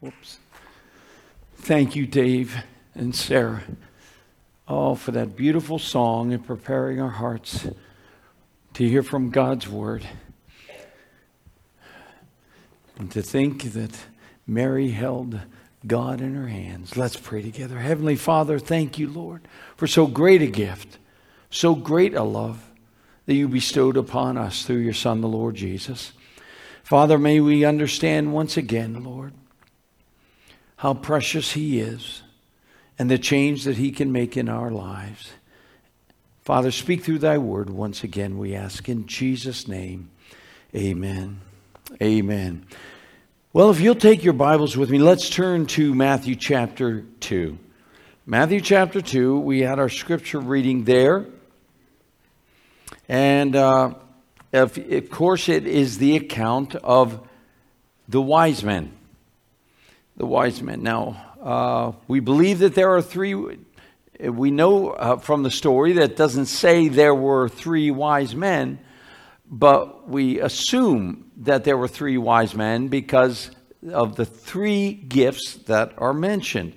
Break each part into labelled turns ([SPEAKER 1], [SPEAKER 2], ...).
[SPEAKER 1] Whoops. Thank you, Dave and Sarah. all for that beautiful song and preparing our hearts to hear from God's word. And to think that Mary held God in her hands. Let's pray together. Heavenly Father, thank you, Lord, for so great a gift, so great a love that you bestowed upon us through your Son, the Lord Jesus. Father, may we understand once again, Lord, how precious He is and the change that He can make in our lives. Father, speak through thy word once again, we ask. In Jesus' name, amen. Amen. Well, if you'll take your Bibles with me, let's turn to Matthew chapter 2. Matthew chapter 2, we had our scripture reading there. And uh, of, of course, it is the account of the wise men the wise men. Now, uh, we believe that there are three. We know uh, from the story that doesn't say there were three wise men, but we assume that there were three wise men because of the three gifts that are mentioned.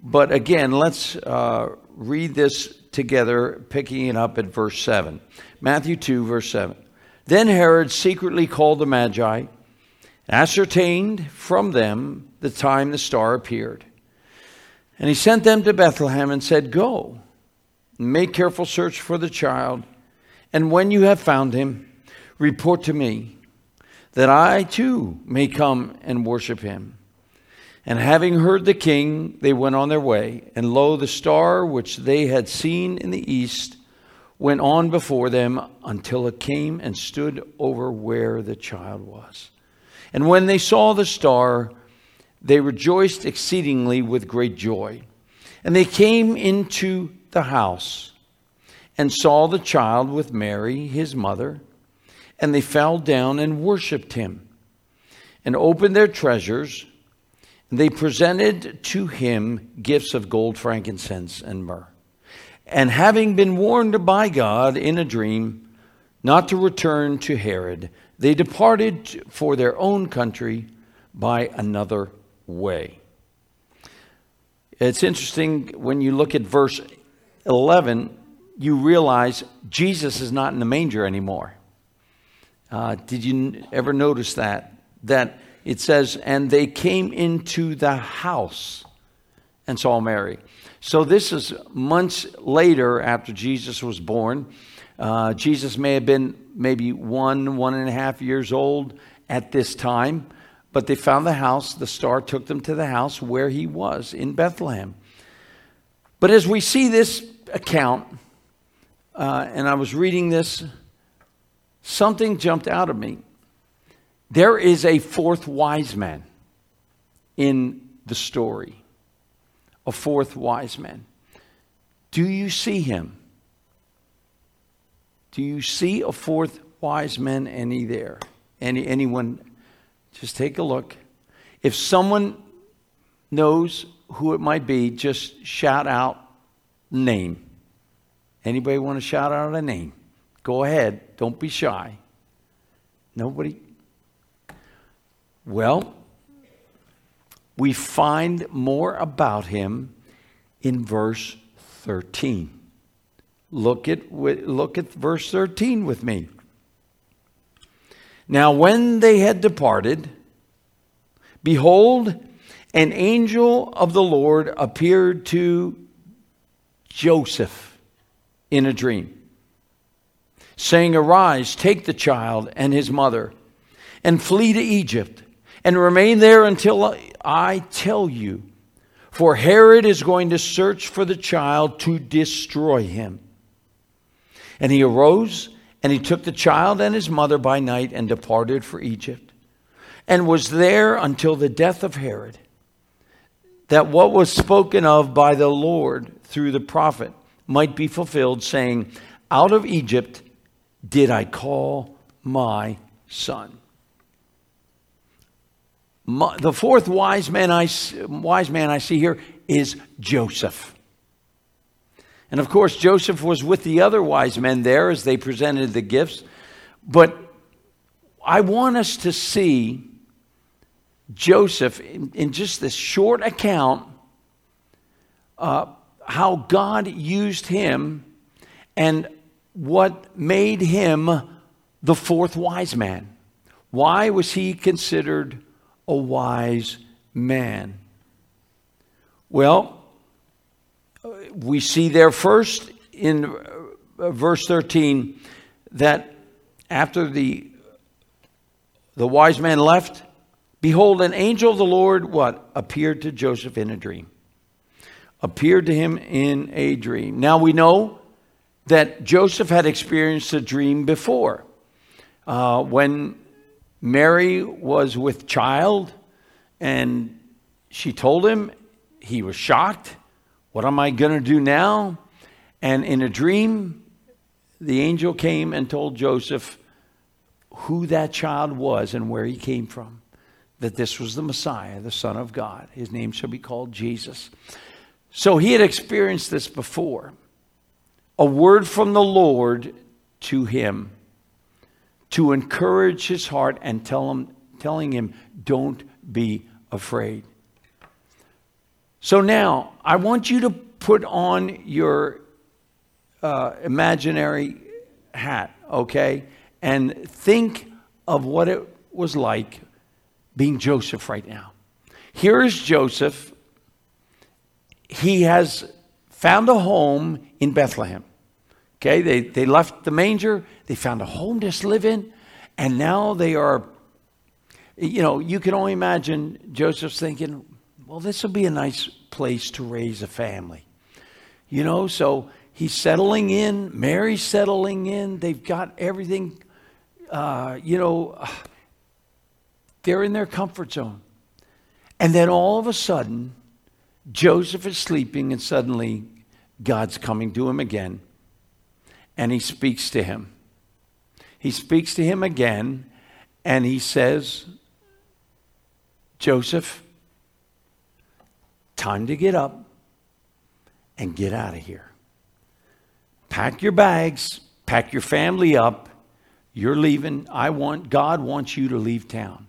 [SPEAKER 1] But again, let's uh, read this together, picking it up at verse 7. Matthew 2, verse 7. Then Herod secretly called the Magi, ascertained from them the time the star appeared. And he sent them to Bethlehem and said, Go, make careful search for the child, and when you have found him, report to me, that I too may come and worship him. And having heard the king, they went on their way. And lo, the star which they had seen in the east went on before them until it came and stood over where the child was. And when they saw the star, they rejoiced exceedingly with great joy. And they came into the house and saw the child with Mary, his mother, and they fell down and worshiped him and opened their treasures. And they presented to him gifts of gold, frankincense, and myrrh. And having been warned by God in a dream not to return to Herod, they departed for their own country by another way. It's interesting when you look at verse 11, you realize Jesus is not in the manger anymore. Uh, did you ever notice that? That it says, and they came into the house and saw Mary. So this is months later after Jesus was born. Uh, Jesus may have been maybe one, one and a half years old at this time. But they found the house. The star took them to the house where he was in Bethlehem. But as we see this account, uh, and I was reading this, something jumped out of me. There is a fourth wise man in the story. A fourth wise man. Do you see him? Do you see a fourth wise man any there? Any anyone just take a look. If someone knows who it might be, just shout out name. Anybody want to shout out a name? Go ahead. Don't be shy. Nobody? Well, we find more about him in verse 13. Look at, look at verse 13 with me. Now, when they had departed, behold, an angel of the Lord appeared to Joseph in a dream, saying, Arise, take the child and his mother, and flee to Egypt, and remain there until I tell you. For Herod is going to search for the child to destroy him. And he arose and he took the child and his mother by night and departed for Egypt, and was there until the death of Herod, that what was spoken of by the Lord through the prophet might be fulfilled, saying, Out of Egypt did I call my son. My, the fourth wise man, I, wise man I see here is Joseph. And of course, Joseph was with the other wise men there as they presented the gifts. But I want us to see Joseph, in, in just this short account, uh, how God used him and what made him the fourth wise man. Why was he considered a wise man? Well, we see there first in uh, verse 13 that after the the wise man left behold an angel of the lord what? Appeared to joseph in a dream. Appeared to him in a dream. Now we know that joseph had experienced a dream before uh, when mary was with child and she told him he was shocked what am i going to do now and in a dream the angel came and told Joseph who that child was and where he came from. That this was the Messiah, the Son of God. His name shall be called Jesus. So he had experienced this before. A word from the Lord to him to encourage his heart and tell him, telling him, don't be afraid. So now, I want you to put on your uh, imaginary hat, okay? And think of what it was like being Joseph right now. Here is Joseph. He has found a home in Bethlehem. Okay, they, they left the manger, they found a home to live in, and now they are, you know, you can only imagine Joseph's thinking, well, this will be a nice place to raise a family. You know, so He's settling in. Mary's settling in. They've got everything, uh, you know, they're in their comfort zone. And then all of a sudden, Joseph is sleeping, and suddenly God's coming to him again. And he speaks to him. He speaks to him again, and he says, Joseph, time to get up and get out of here pack your bags, pack your family up. You're leaving. I want, God wants you to leave town.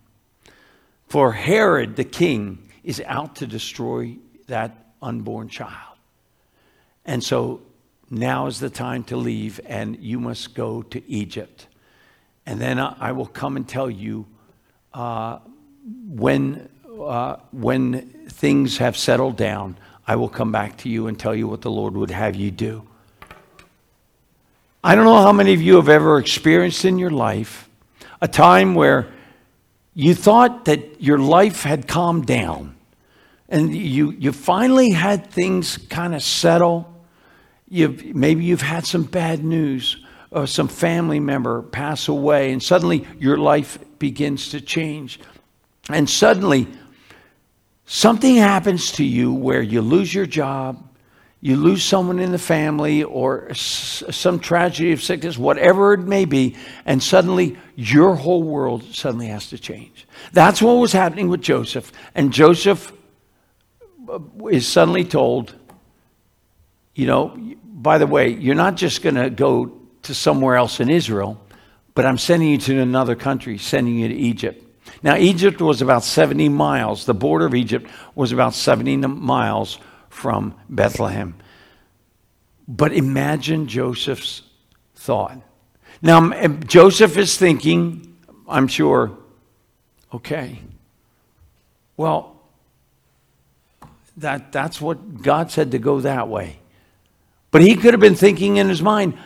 [SPEAKER 1] For Herod the king is out to destroy that unborn child. And so now is the time to leave, and you must go to Egypt. And then I will come and tell you uh, when, uh, when things have settled down, I will come back to you and tell you what the Lord would have you do. I don't know how many of you have ever experienced in your life a time where you thought that your life had calmed down and you, you finally had things kind of settle. You've, maybe you've had some bad news or some family member pass away, and suddenly your life begins to change. And suddenly, something happens to you where you lose your job, you lose someone in the family or some tragedy of sickness, whatever it may be, and suddenly your whole world suddenly has to change. That's what was happening with Joseph. And Joseph uh, is suddenly told, you know, by the way, you're not just going to go to somewhere else in Israel, but I'm sending you to another country, sending you to Egypt. Now, Egypt was about 70 miles. The border of Egypt was about 70 miles from Bethlehem. But imagine Joseph's thought. Now, Joseph is thinking, I'm sure, okay, well, that, that's what God said to go that way. But he could have been thinking in his mind,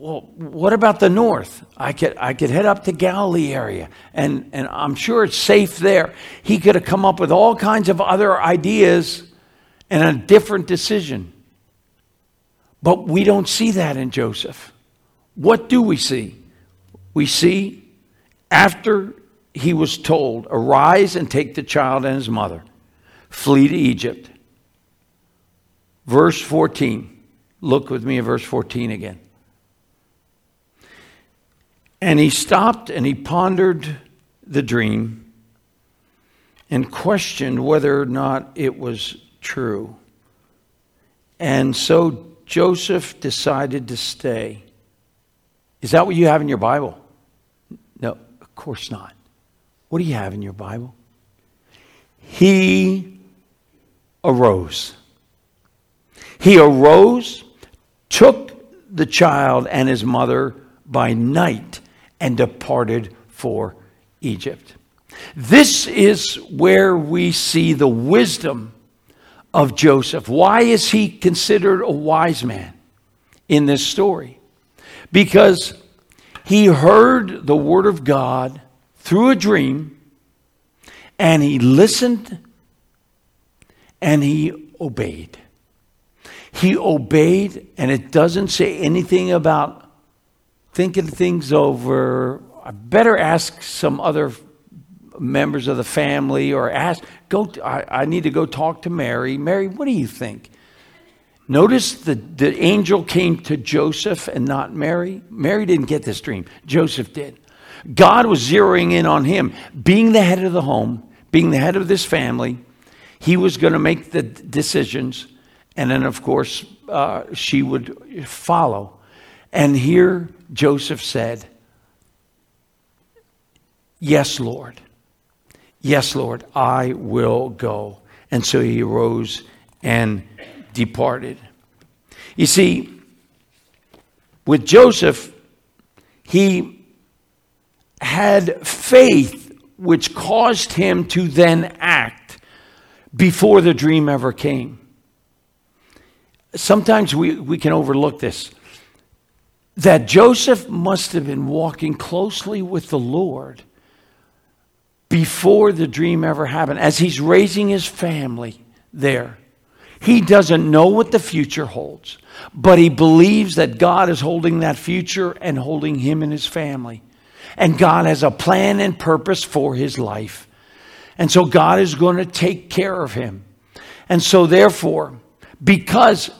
[SPEAKER 1] well, what about the north? I could, I could head up to Galilee area, and, and I'm sure it's safe there. He could have come up with all kinds of other ideas and a different decision. But we don't see that in Joseph. What do we see? We see after he was told, Arise and take the child and his mother, flee to Egypt. Verse 14. Look with me at verse 14 again. And he stopped and he pondered the dream and questioned whether or not it was true. And so Joseph decided to stay. Is that what you have in your Bible? No, of course not. What do you have in your Bible? he arose. He arose, took the child and his mother by night, and departed for Egypt. This is where we see the wisdom of Joseph. Why is he considered a wise man in this story? Because he heard the word of God through a dream and he listened and he obeyed. He obeyed, and it doesn't say anything about thinking things over. I better ask some other members of the family or ask, go, I need to go talk to Mary. Mary, what do you think? Notice the, the angel came to Joseph and not Mary. Mary didn't get this dream, Joseph did. God was zeroing in on him. Being the head of the home, being the head of this family, he was going to make the decisions. And then, of course, uh, she would follow. And here Joseph said, Yes, Lord. Yes, Lord, I will go. And so he arose and departed. You see, with Joseph, he had faith which caused him to then act before the dream ever came. Sometimes we, we can overlook this that Joseph must have been walking closely with the Lord before the dream ever happened, as he's raising his family there. He doesn't know what the future holds, but he believes that God is holding that future and holding him and his family. And God has a plan and purpose for his life. And so God is going to take care of him. And so, therefore, because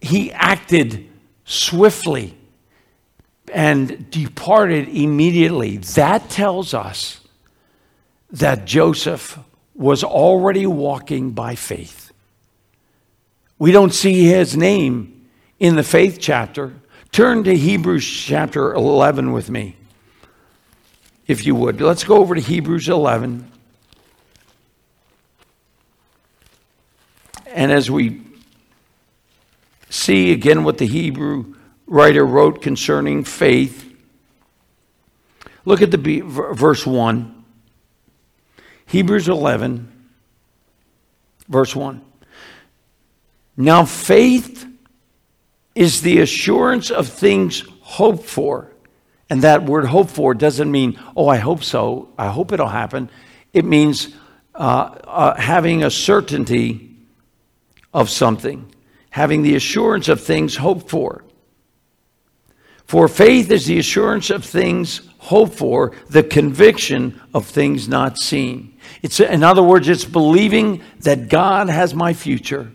[SPEAKER 1] he acted swiftly and departed immediately, that tells us that Joseph was already walking by faith. We don't see his name in the faith chapter. Turn to Hebrews chapter 11 with me, if you would. Let's go over to Hebrews 11. And as we see again what the Hebrew writer wrote concerning faith, look at the verse 1. Hebrews 11, verse 1. Now, faith is the assurance of things hoped for. And that word hope for doesn't mean, oh, I hope so, I hope it'll happen. It means uh, uh, having a certainty of something, having the assurance of things hoped for. For faith is the assurance of things hoped for, the conviction of things not seen. It's, in other words, it's believing that God has my future.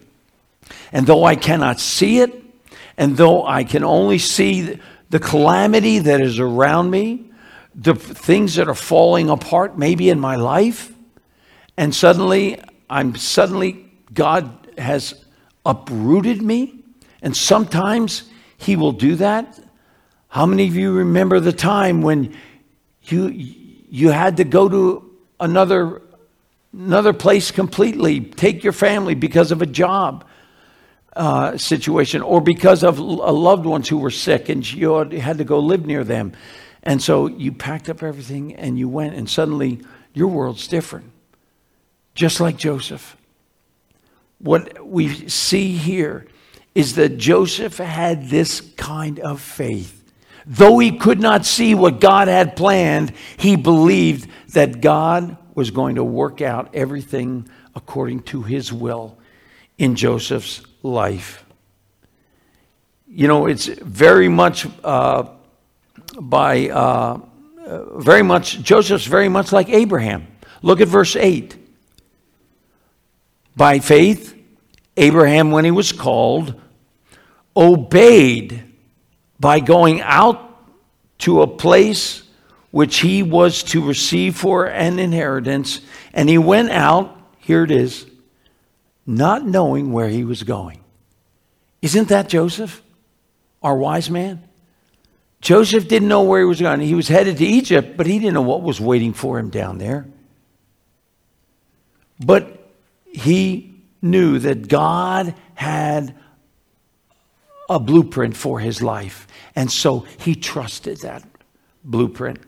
[SPEAKER 1] And though I cannot see it, and though I can only see the calamity that is around me, the things that are falling apart maybe in my life, and suddenly I'm suddenly, God has uprooted me. And sometimes He will do that. How many of you remember the time when you, you had to go to another another place completely, take your family because of a job uh, situation or because of loved ones who were sick and you had to go live near them. And so you packed up everything and you went, and suddenly your world's different. Just like Joseph. What we see here is that Joseph had this kind of faith. Though he could not see what God had planned, he believed that God was going to work out everything according to his will in Joseph's life. You know, it's very much uh, by, uh, very much, Joseph's very much like Abraham. Look at verse 8. By faith, Abraham, when he was called, obeyed by going out to a place which he was to receive for an inheritance. And he went out, here it is, not knowing where he was going. Isn't that Joseph, our wise man? Joseph didn't know where he was going. He was headed to Egypt, but he didn't know what was waiting for him down there. But he knew that God had a blueprint for his life. And so he trusted that blueprint.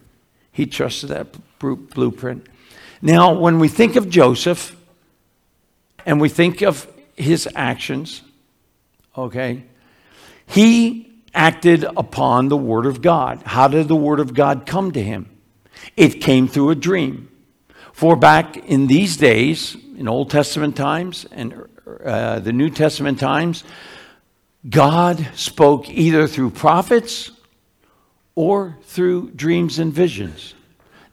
[SPEAKER 1] He trusted that blueprint. Now, when we think of Joseph and we think of his actions, okay, he acted upon the Word of God. How did the Word of God come to him? It came through a dream. For back in these days, in Old Testament times and uh, the New Testament times, God spoke either through prophets or through dreams and visions.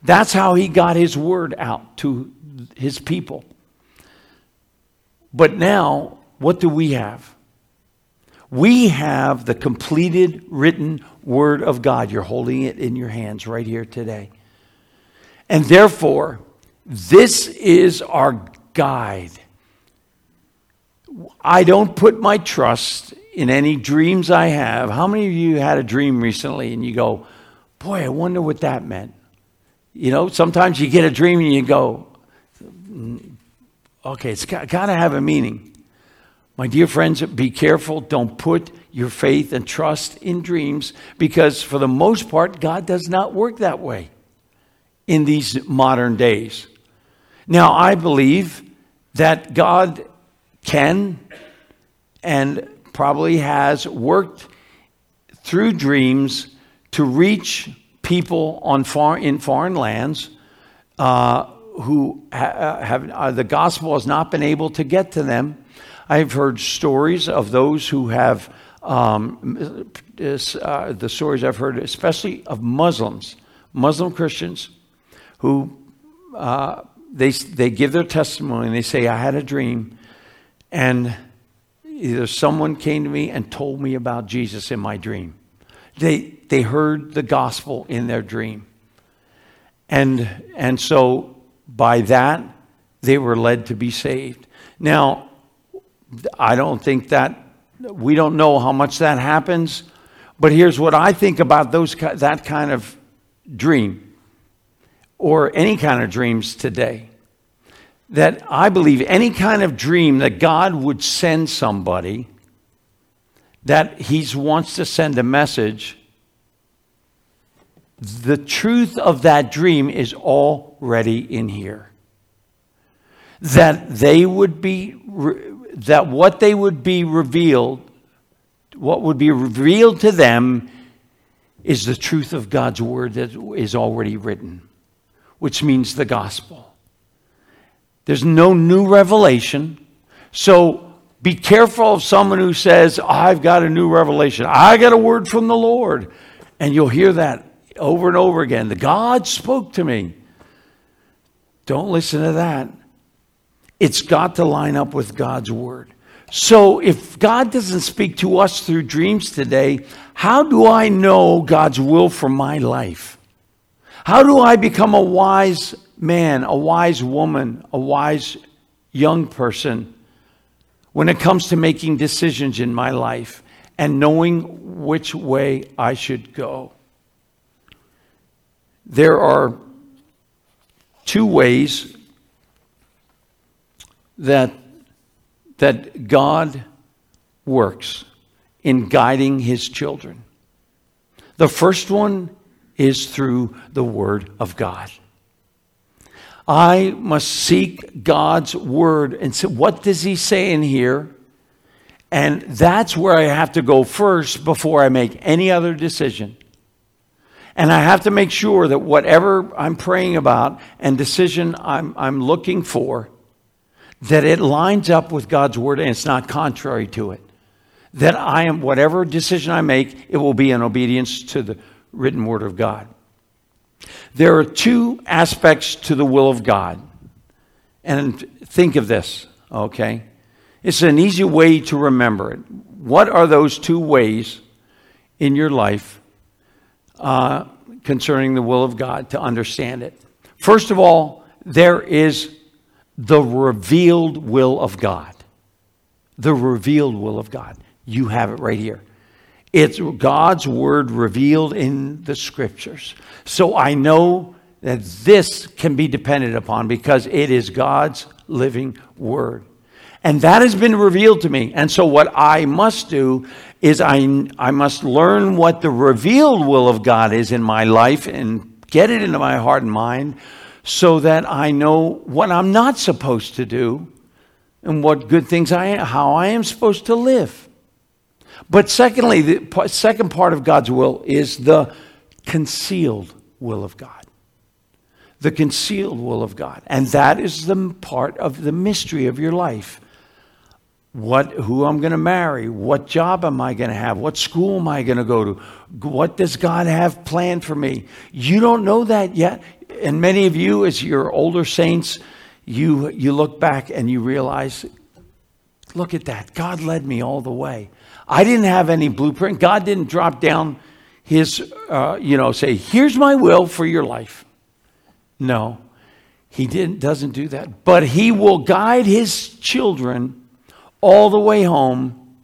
[SPEAKER 1] That's how he got his word out to his people. But now, what do we have? We have the completed written word of God. You're holding it in your hands right here today. And therefore, this is our guide. I don't put my trust in any dreams I have. How many of you had a dream recently and you go, Boy, I wonder what that meant? You know, sometimes you get a dream and you go, mm, Okay, it's got, got to have a meaning. My dear friends, be careful. Don't put your faith and trust in dreams because, for the most part, God does not work that way in these modern days. Now, I believe that God can and probably has worked through dreams to reach people on far, in foreign lands uh, who ha- have uh, the gospel has not been able to get to them. I've heard stories of those who have um, uh, the stories I've heard, especially of Muslims, Muslim Christians, who uh, they, they give their testimony and they say, I had a dream, and either someone came to me and told me about Jesus in my dream. They, they heard the gospel in their dream. And, and so by that, they were led to be saved. Now, I don't think that, we don't know how much that happens, but here's what I think about those, that kind of dream or any kind of dreams today. That I believe any kind of dream that God would send somebody, that He wants to send a message, the truth of that dream is already in here. That they would be, that what they would be revealed, what would be revealed to them is the truth of God's word that is already written which means the gospel. There's no new revelation. So be careful of someone who says, I've got a new revelation. I got a word from the Lord. And you'll hear that over and over again. The God spoke to me. Don't listen to that. It's got to line up with God's word. So if God doesn't speak to us through dreams today, how do I know God's will for my life? How do I become a wise man, a wise woman, a wise young person when it comes to making decisions in my life and knowing which way I should go? There are two ways that, that God works in guiding his children. The first one is through the Word of God. I must seek God's Word and say, what does He say in here? And that's where I have to go first before I make any other decision. And I have to make sure that whatever I'm praying about and decision I'm, I'm looking for, that it lines up with God's word and it's not contrary to it. That I am, whatever decision I make, it will be in obedience to the written word of God. There are two aspects to the will of God. And think of this, okay? It's an easy way to remember it. What are those two ways in your life uh, concerning the will of God to understand it? First of all, there is the revealed will of God. The revealed will of God. You have it right here. It's God's word revealed in the scriptures. So I know that this can be depended upon because it is God's living word. And that has been revealed to me. And so, what I must do is I, I must learn what the revealed will of God is in my life and get it into my heart and mind so that I know what I'm not supposed to do and what good things I am, how I am supposed to live. But secondly, the second part of God's will is the concealed will of God. The concealed will of God. And that is the part of the mystery of your life what who I'm going to marry, what job am I going to have, what school am I going to go to, what does God have planned for me? You don't know that yet. And many of you, as your older saints, you you look back and you realize, look at that. God led me all the way. I didn't have any blueprint. God didn't drop down his, uh, you know, say, here's my will for your life. No, he didn't, doesn't do that. But he will guide his children all the way home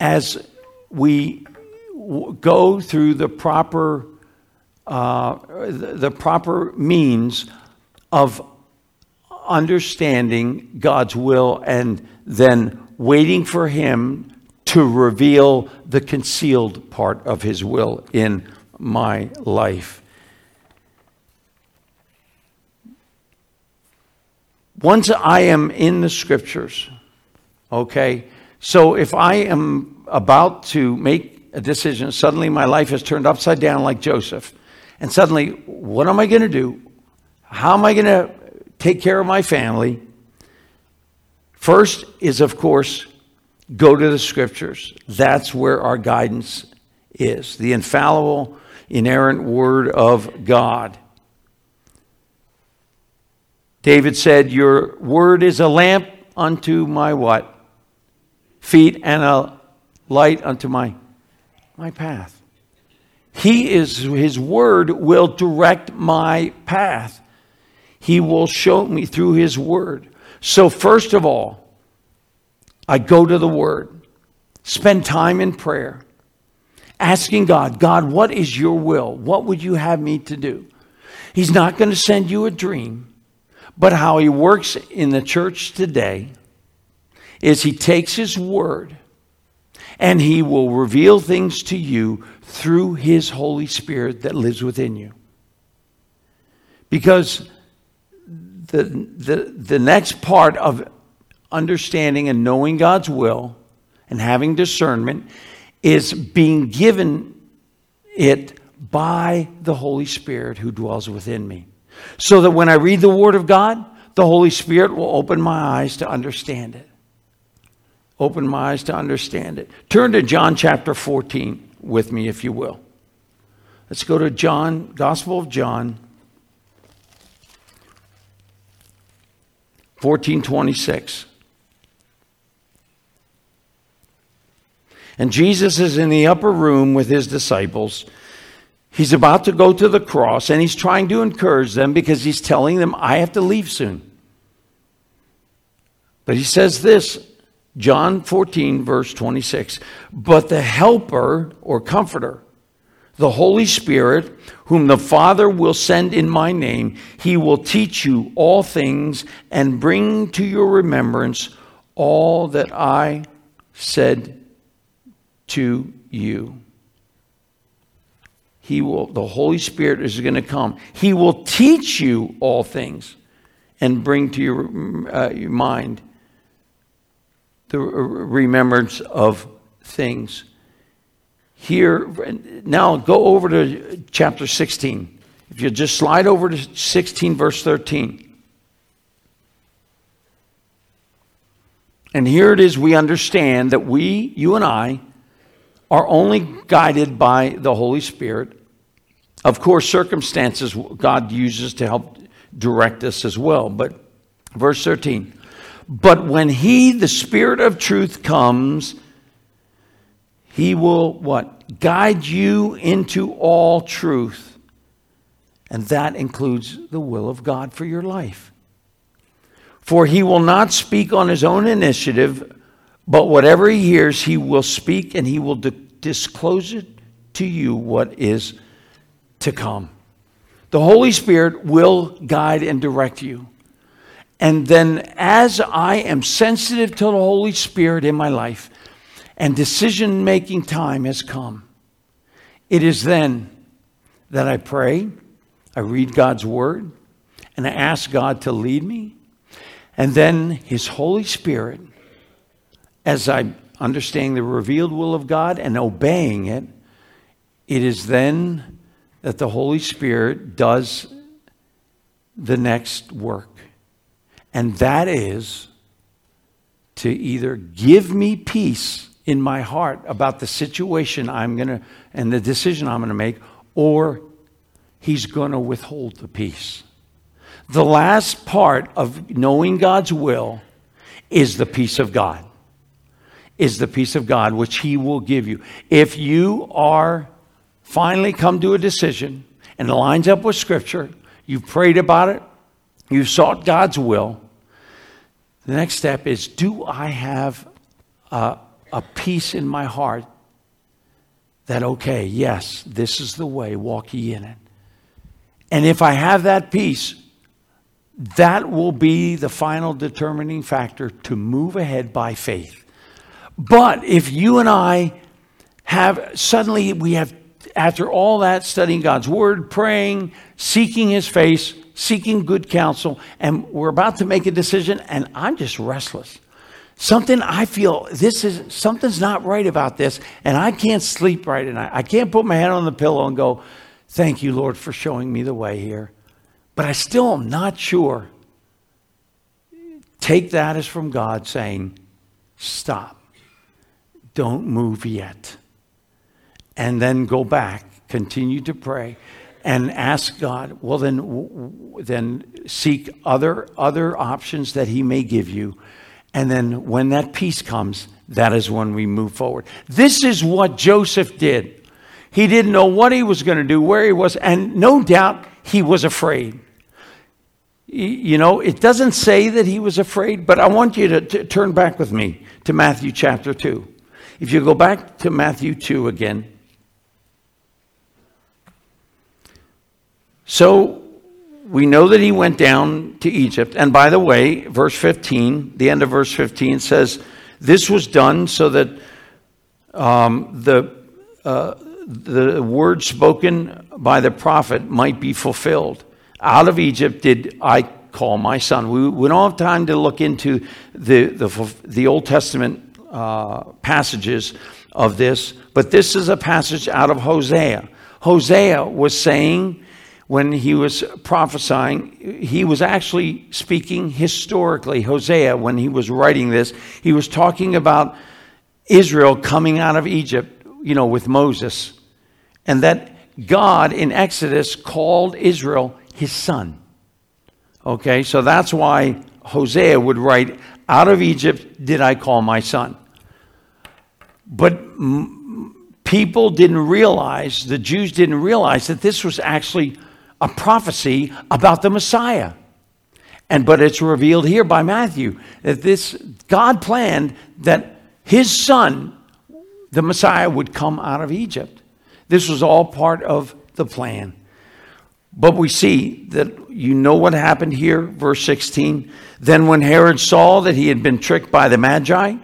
[SPEAKER 1] as we go through the proper uh, the proper means of understanding God's will and then waiting for Him to reveal the concealed part of His will in my life. Once I am in the scriptures, Okay? So if I am about to make a decision, suddenly my life is turned upside down like Joseph, and suddenly, what am I going to do? How am I going to take care of my family? First is, of course, go to the scriptures. That's where our guidance is the infallible, inerrant word of God. David said, Your word is a lamp unto my what? feet and a light unto my, my path. He is, His word will direct my path. He will show me through His word. So, first of all, I go to the word, spend time in prayer, asking God, God, what is your will? What would you have me to do? He's not going to send you a dream, but how He works in the church today is he takes his word and he will reveal things to you through his Holy Spirit that lives within you. Because the, the, the next part of understanding and knowing God's will and having discernment is being given it by the Holy Spirit who dwells within me. So that when I read the Word of God, the Holy Spirit will open my eyes to understand it open my eyes to understand it. Turn to John chapter 14 with me, if you will. Let's go to John, Gospel of John, 1426. And Jesus is in the upper room with his disciples. He's about to go to the cross and he's trying to encourage them because he's telling them, I have to leave soon. But he says this John 14, verse 26. But the Helper or Comforter, the Holy Spirit, whom the Father will send in my name, he will teach you all things and bring to your remembrance all that I said to you. He will, the Holy Spirit is going to come. He will teach you all things and bring to your, uh, your mind the remembrance of things. Here, now go over to chapter 16. If you just slide over to 16, verse 13. And here it is we understand that we, you and I, are only guided by the Holy Spirit. Of course, circumstances God uses to help direct us as well. But verse 13 but when he, the Spirit of truth, comes, he will what? Guide you into all truth. And that includes the will of God for your life. For he will not speak on his own initiative, but whatever he hears, he will speak and he will disclose it to you what is to come. The Holy Spirit will guide and direct you. And then, as I am sensitive to the Holy Spirit in my life and decision making time has come, it is then that I pray, I read God's Word, and I ask God to lead me. And then His Holy Spirit, as I understand the revealed will of God and obeying it, it is then that the Holy Spirit does the next work. And that is to either give me peace in my heart about the situation I'm going to and the decision I'm going to make, or he's going to withhold the peace. The last part of knowing God's will is the peace of God. Is the peace of God which he will give you. If you are finally come to a decision and it lines up with Scripture, you've prayed about it, you've sought God's will, the next step is do I have a, a peace in my heart that, okay, yes, this is the way, walk ye in it. And if I have that peace, that will be the final determining factor to move ahead by faith. But if you and I have suddenly we have after all that, studying God's word, praying, seeking his face, seeking good counsel, and we're about to make a decision, and I'm just restless. Something I feel this is something's not right about this, and I can't sleep right at night. I can't put my head on the pillow and go, Thank you, Lord, for showing me the way here. But I still am not sure. Take that as from God saying, Stop. Don't move yet and then go back, continue to pray, and ask God. Well, then, then seek other other options that He may give you, and then when that peace comes, that is when we move forward. This is what Joseph did. He didn't know what he was going to do, where he was, and no doubt he was afraid. You know, it doesn't say that he was afraid, but I want you to, turn back with me to Matthew chapter 2. If you go back to Matthew 2 again, So we know that he went down to Egypt. And by the way, verse 15, the end of verse 15 says, This was done so that um, the, uh, the word spoken by the prophet might be fulfilled. Out of Egypt did I call my son. We, we don't have time to look into the, the, the Old Testament uh, passages of this, but this is a passage out of Hosea. Hosea was saying, when he was prophesying, he was actually speaking historically. Hosea, when he was writing this, he was talking about Israel coming out of Egypt, you know, with Moses, and that God in Exodus called Israel his son. Okay, so that's why Hosea would write, Out of Egypt did I call my son. But m- people didn't realize, the Jews didn't realize that this was actually a prophecy about the Messiah. And but it's revealed here by Matthew that this God planned that his son, the Messiah, would come out of Egypt. This was all part of the plan. But we see that you know what happened here, verse 16. Then, when Herod saw that he had been tricked by the Magi,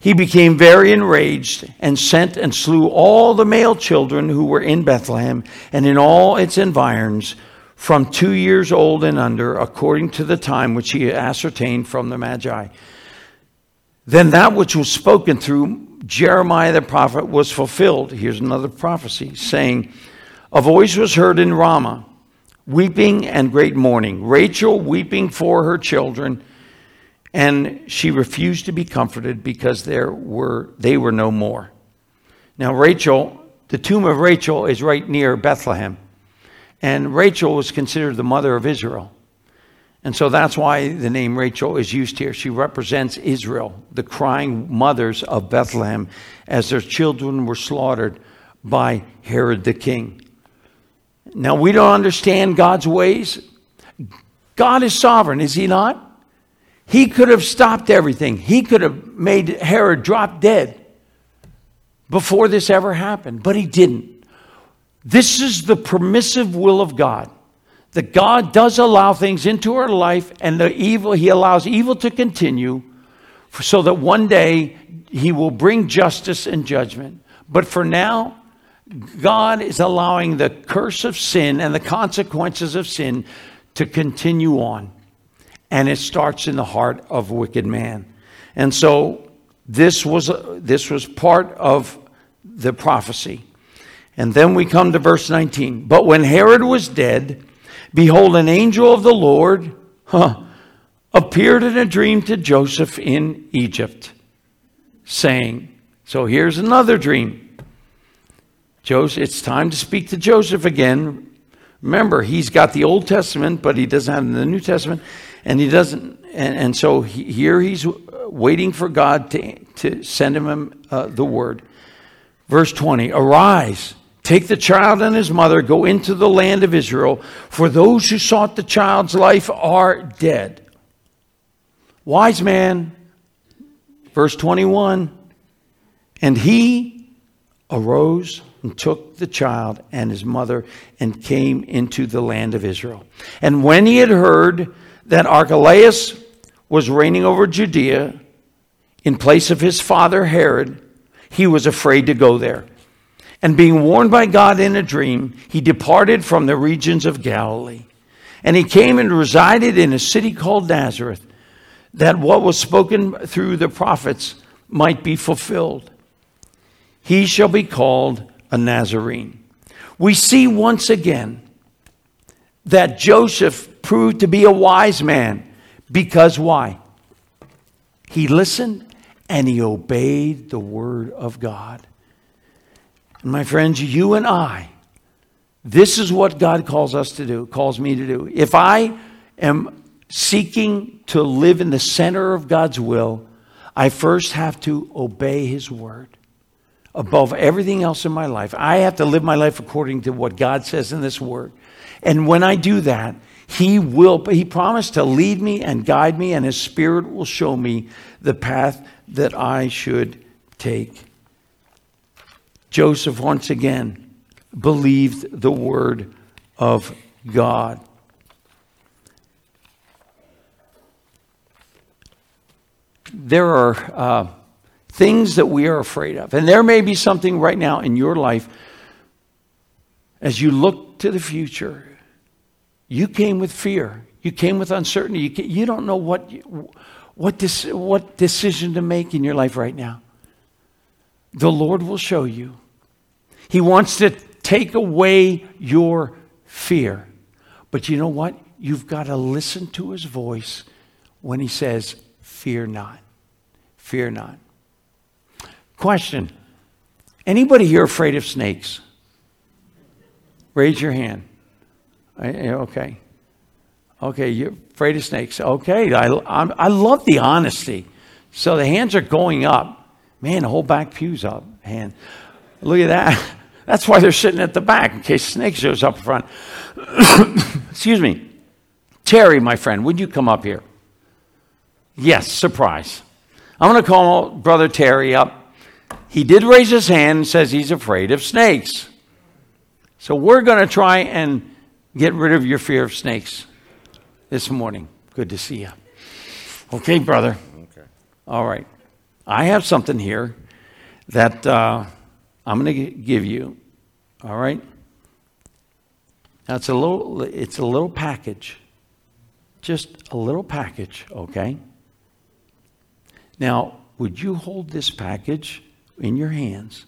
[SPEAKER 1] he became very enraged and sent and slew all the male children who were in Bethlehem and in all its environs from two years old and under, according to the time which he ascertained from the Magi. Then that which was spoken through Jeremiah the prophet was fulfilled. Here's another prophecy saying, A voice was heard in Ramah, weeping and great mourning, Rachel weeping for her children and she refused to be comforted because there were, they were no more. Now, Rachel, the tomb of Rachel is right near Bethlehem. And Rachel was considered the mother of Israel. And so that's why the name Rachel is used here. She represents Israel, the crying mothers of Bethlehem, as their children were slaughtered by Herod the king. Now, we don't understand God's ways. God is sovereign, is he not? He could have stopped everything. He could have made Herod drop dead before this ever happened, but he didn't. This is the permissive will of God. that God does allow things into our life and the evil, He allows evil to continue so that one day He will bring justice and judgment. But for now, God is allowing the curse of sin and the consequences of sin to continue on. And it starts in the heart of wicked man. And so this was, this was part of the prophecy. And then we come to verse 19. But when Herod was dead, behold, an angel of the Lord huh, appeared in a dream to Joseph in Egypt, saying, So here's another dream. Joseph, it's time to speak to Joseph again. Remember, he's got the Old Testament, but he doesn't have the New Testament, and he doesn't. And, and so he, here he's waiting for God to, to send him uh, the word. Verse 20 Arise, take the child and his mother, go into the land of Israel, for those who sought the child's life are dead. Wise man, verse 21 And he arose and took the child and his mother and came into the land of Israel. And when he had heard that Archelaus was reigning over Judea in place of his father Herod, he was afraid to go there. And being warned by God in a dream, he departed from the regions of Galilee. And he came and resided in a city called Nazareth, that what was spoken through the prophets might be fulfilled. He shall be called a Nazarene. We see once again that Joseph proved to be a wise man because why? He listened and he obeyed the word of God. And my friends, you and I, this is what God calls us to do, calls me to do. If I am seeking to live in the center of God's will, I first have to obey his word above everything else in my life. I have to live my life according to what God says in this word. And when I do that, he will, he promised to lead me and guide me, and his spirit will show me the path that I should take. Joseph, once again, believed the word of God. There are uh, things that we are afraid of. And there may be something right now in your life as you look to the future. You came with fear. You came with uncertainty. You, you don't know what, what, what decision to make in your life right now. The Lord will show you. He wants to take away your fear. But you know what? You've got to listen to his voice when he says, Fear not. Fear not. Question Anybody here afraid of snakes? Raise your hand. Okay. Okay, you're afraid of snakes. Okay, I, I'm, i love the honesty. So the hands are going up. Man, the whole back pew's up. Hand. Look at that. That's why they're sitting at the back in case snake shows up front. Excuse me. Terry, my friend, would you come up here? Yes, surprise. I'm going to call Brother Terry up. He did raise his hand and says he's afraid of snakes. So we're going to try and get rid of your fear of snakes this morning. Good to see you. Okay, brother. Okay. All right. I have something here that uh, I'm going to give you. All right. Now it's a little. It's a little package. Just a little package. Okay. Now, would you hold this package in your hands.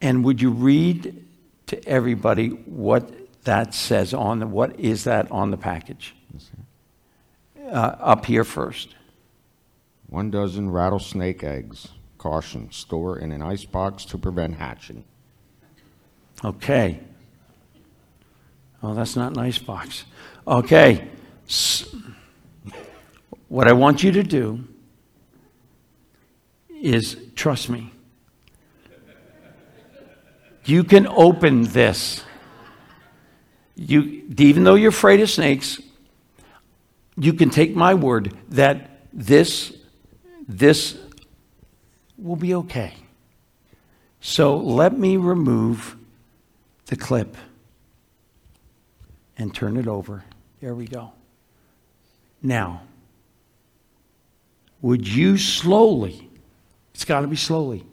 [SPEAKER 1] And would you read to everybody what that says on the, what is that on the package? Uh, up here first.
[SPEAKER 2] One dozen rattlesnake eggs. Caution, store in an ice box to prevent hatching.
[SPEAKER 1] Okay. Oh, that's not an ice box. Okay. What I want you to do is trust me. You can open this. You, even though you're afraid of snakes, you can take my word that this, this will be okay. So let me remove the clip. and turn it over. There we go. Now, would you slowly, it's got to be slowly,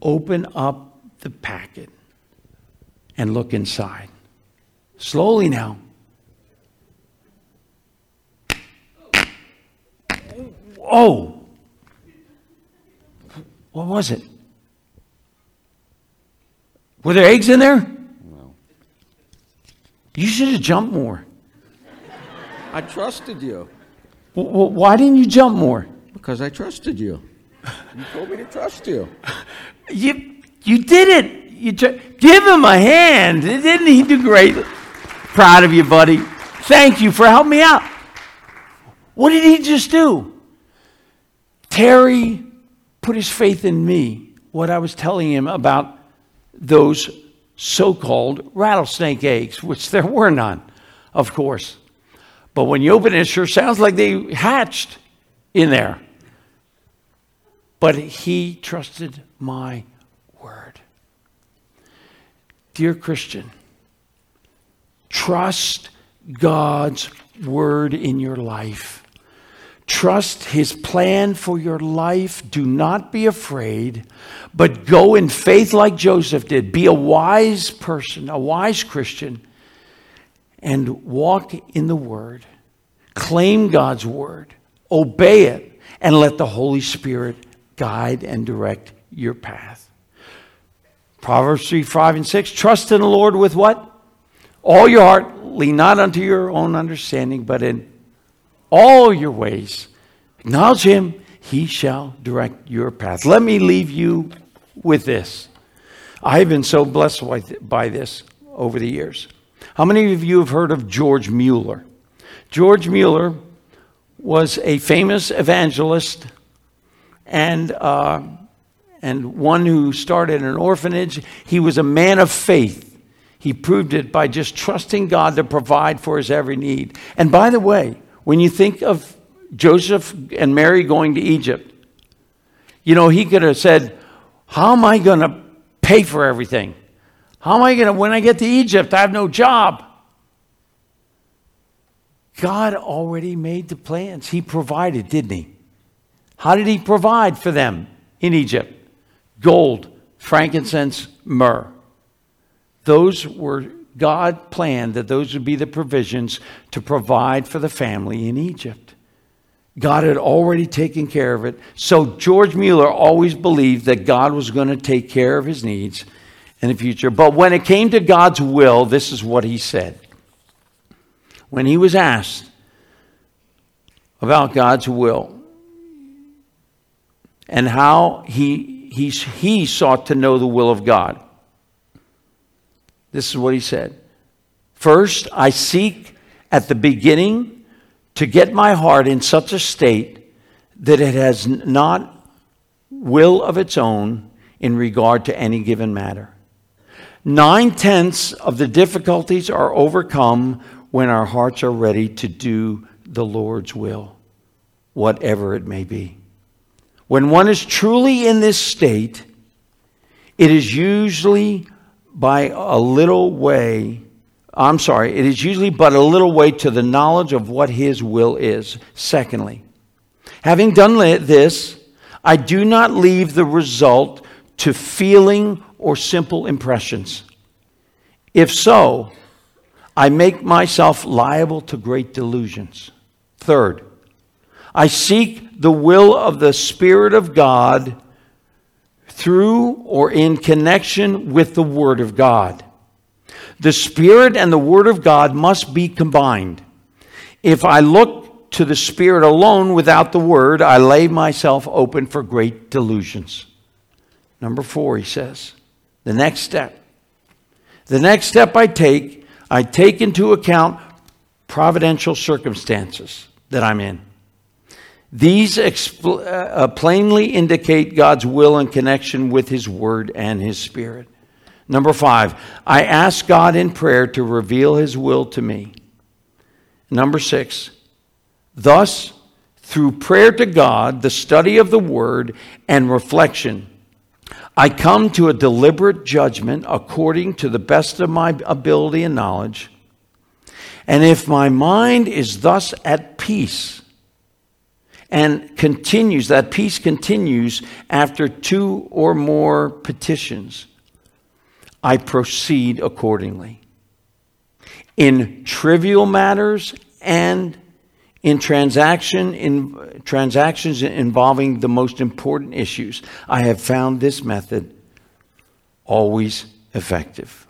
[SPEAKER 1] open up the packet and look inside? Slowly now. Oh! What was it? Were there eggs in there?
[SPEAKER 2] No.
[SPEAKER 1] You should have jumped more.
[SPEAKER 2] I trusted you
[SPEAKER 1] W- w- why didn't you jump more?
[SPEAKER 2] because I trusted you. You told me to trust you.
[SPEAKER 1] You, you did it. You tr- give him a hand. Didn't he do great? Proud of you, buddy. Thank you for helping me out. What did he just do? Terry put his faith in me, what I was telling him about those so called rattlesnake eggs, which there were none, of course. But when you open it, it sure sounds like they hatched in there. But he trusted my. Dear Christian, trust God's word in your life. Trust his plan for your life. Do not be afraid, but go in faith like Joseph did. Be a wise person, a wise Christian, and walk in the word. Claim God's word, obey it, and let the Holy Spirit guide and direct your path. Proverbs 3 5 and 6 Trust in the Lord with what? All your heart. Lean not unto your own understanding, but in all your ways. Acknowledge him, he shall direct your path. Let me leave you with this. I've been so blessed by this over the years. How many of you have heard of George Mueller? George Mueller was a famous evangelist and, uh, and one who started an orphanage. He was a man of faith. He proved it by just trusting God to provide for his every need. And by the way, when you think of Joseph and Mary going to Egypt, you know, he could have said, How am I going to pay for everything? How am I going to, when I get to Egypt, I have no job? God already made the plans. He provided, didn't He? How did He provide for them in Egypt? Gold, frankincense, myrrh. Those were, God planned that those would be the provisions to provide for the family in Egypt. God had already taken care of it. So George Mueller always believed that God was going to take care of his needs in the future. But when it came to God's will, this is what he said. When he was asked about God's will and how he, he, he sought to know the will of God, this is what he said. First, I seek at the beginning to get my heart in such a state that it has not will of its own in regard to any given matter. Nine tenths of the difficulties are overcome when our hearts are ready to do the Lord's will, whatever it may be. When one is truly in this state, it is usually by a little way, I'm sorry, it is usually but a little way to the knowledge of what His will is. Secondly, having done this, I do not leave the result to feeling or simple impressions. If so, I make myself liable to great delusions. Third, I seek the will of the Spirit of God through or in connection with the Word of God. The Spirit and the Word of God must be combined. If I look to the Spirit alone without the Word, I lay myself open for great delusions. Number four, he says, the next step. The next step I take, I take into account providential circumstances that I'm in. These expl- uh, plainly indicate God's will in connection with His Word and His Spirit. Number five, I ask God in prayer to reveal His will to me. Number six, thus, through prayer to God, the study of the Word, and reflection, I come to a deliberate judgment according to the best of my ability and knowledge. And if my mind is thus at peace and continues, that peace continues after two or more petitions, I proceed accordingly. In trivial matters and in transaction in transactions involving the most important issues, I have found this method always effective.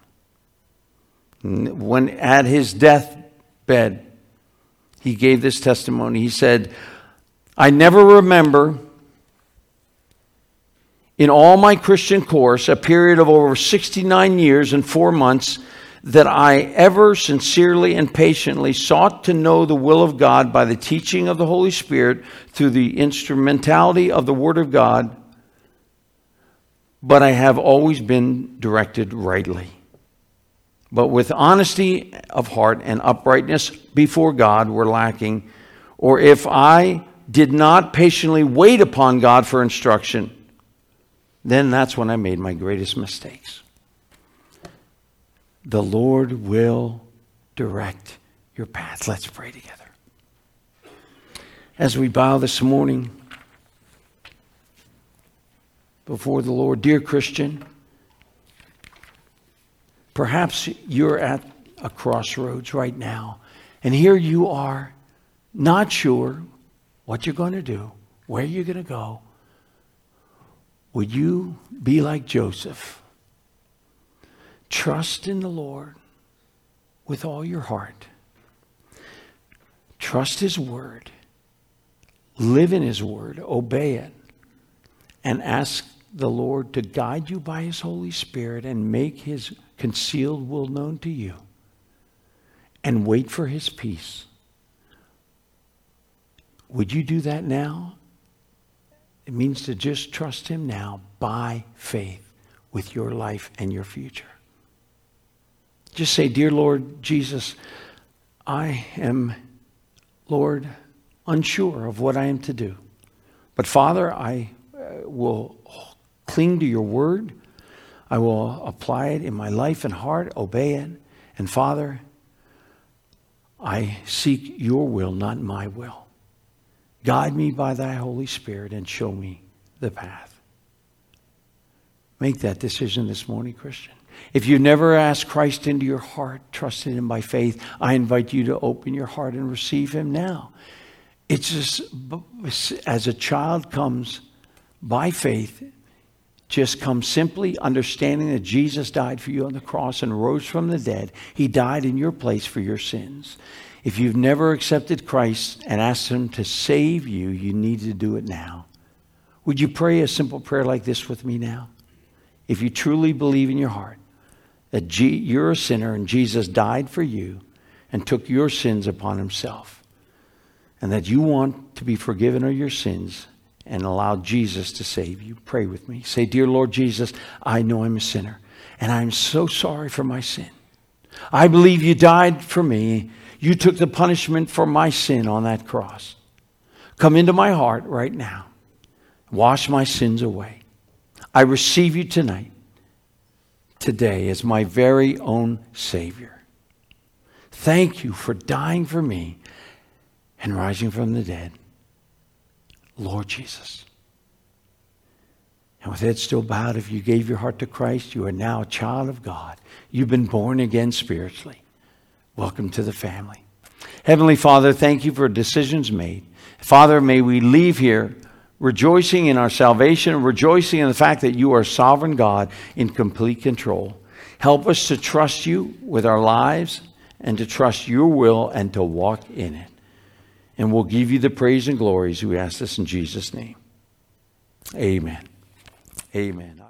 [SPEAKER 1] When at his deathbed, he gave this testimony. He said, I never remember in all my Christian course, a period of over 69 years and four months, that I ever sincerely and patiently sought to know the will of God by the teaching of the Holy Spirit through the instrumentality of the Word of God, but I have always been directed rightly. But with honesty of heart and uprightness before God were lacking, or if I did not patiently wait upon God for instruction, then that's when I made my greatest mistakes. The Lord will direct your path. Let's pray together. As we bow this morning before the Lord, dear Christian, perhaps you're at a crossroads right now, and here you are, not sure what you're going to do, where you're going to go. Would you be like Joseph? Trust in the Lord with all your heart. Trust His word. Live in His word. Obey it. And ask the Lord to guide you by His Holy Spirit and make His concealed will known to you. And wait for His peace. Would you do that now? It means to just trust Him now by faith with your life and your future. Just say, Dear Lord Jesus, I am, Lord, unsure of what I am to do. But Father, I uh, will cling to your word. I will apply it in my life and heart, obey it. And Father, I seek your will, not my will. Guide me by thy Holy Spirit and show me the path. Make that decision this morning, Christian. If you've never asked Christ into your heart, trusted him by faith, I invite you to open your heart and receive him now. It's just as a child comes by faith, just come simply understanding that Jesus died for you on the cross and rose from the dead. He died in your place for your sins. If you've never accepted Christ and asked Him to save you, you need to do it now. Would you pray a simple prayer like this with me now? If you truly believe in your heart that G- you're a sinner and Jesus died for you and took your sins upon Himself, and that you want to be forgiven of your sins and allow Jesus to save you, pray with me. Say, Dear Lord Jesus, I know I'm a sinner, and I'm so sorry for my sin. I believe you died for me you took the punishment for my sin on that cross. Come into my heart right now. Wash my sins away. I receive you tonight, today, as my very own Savior. Thank you for dying for me and rising from the dead. Lord Jesus. And with head still bowed, if you gave your heart to Christ, you are now a child of God. You've been born again spiritually. Welcome to the family. Heavenly Father, thank you for decisions made. Father, may we leave here rejoicing in our salvation, rejoicing in the fact that you are sovereign God in complete control. Help us to trust you with our lives and to trust your will and to walk in it. And we'll give you the praise and glories. We ask this in Jesus' name. Amen. Amen.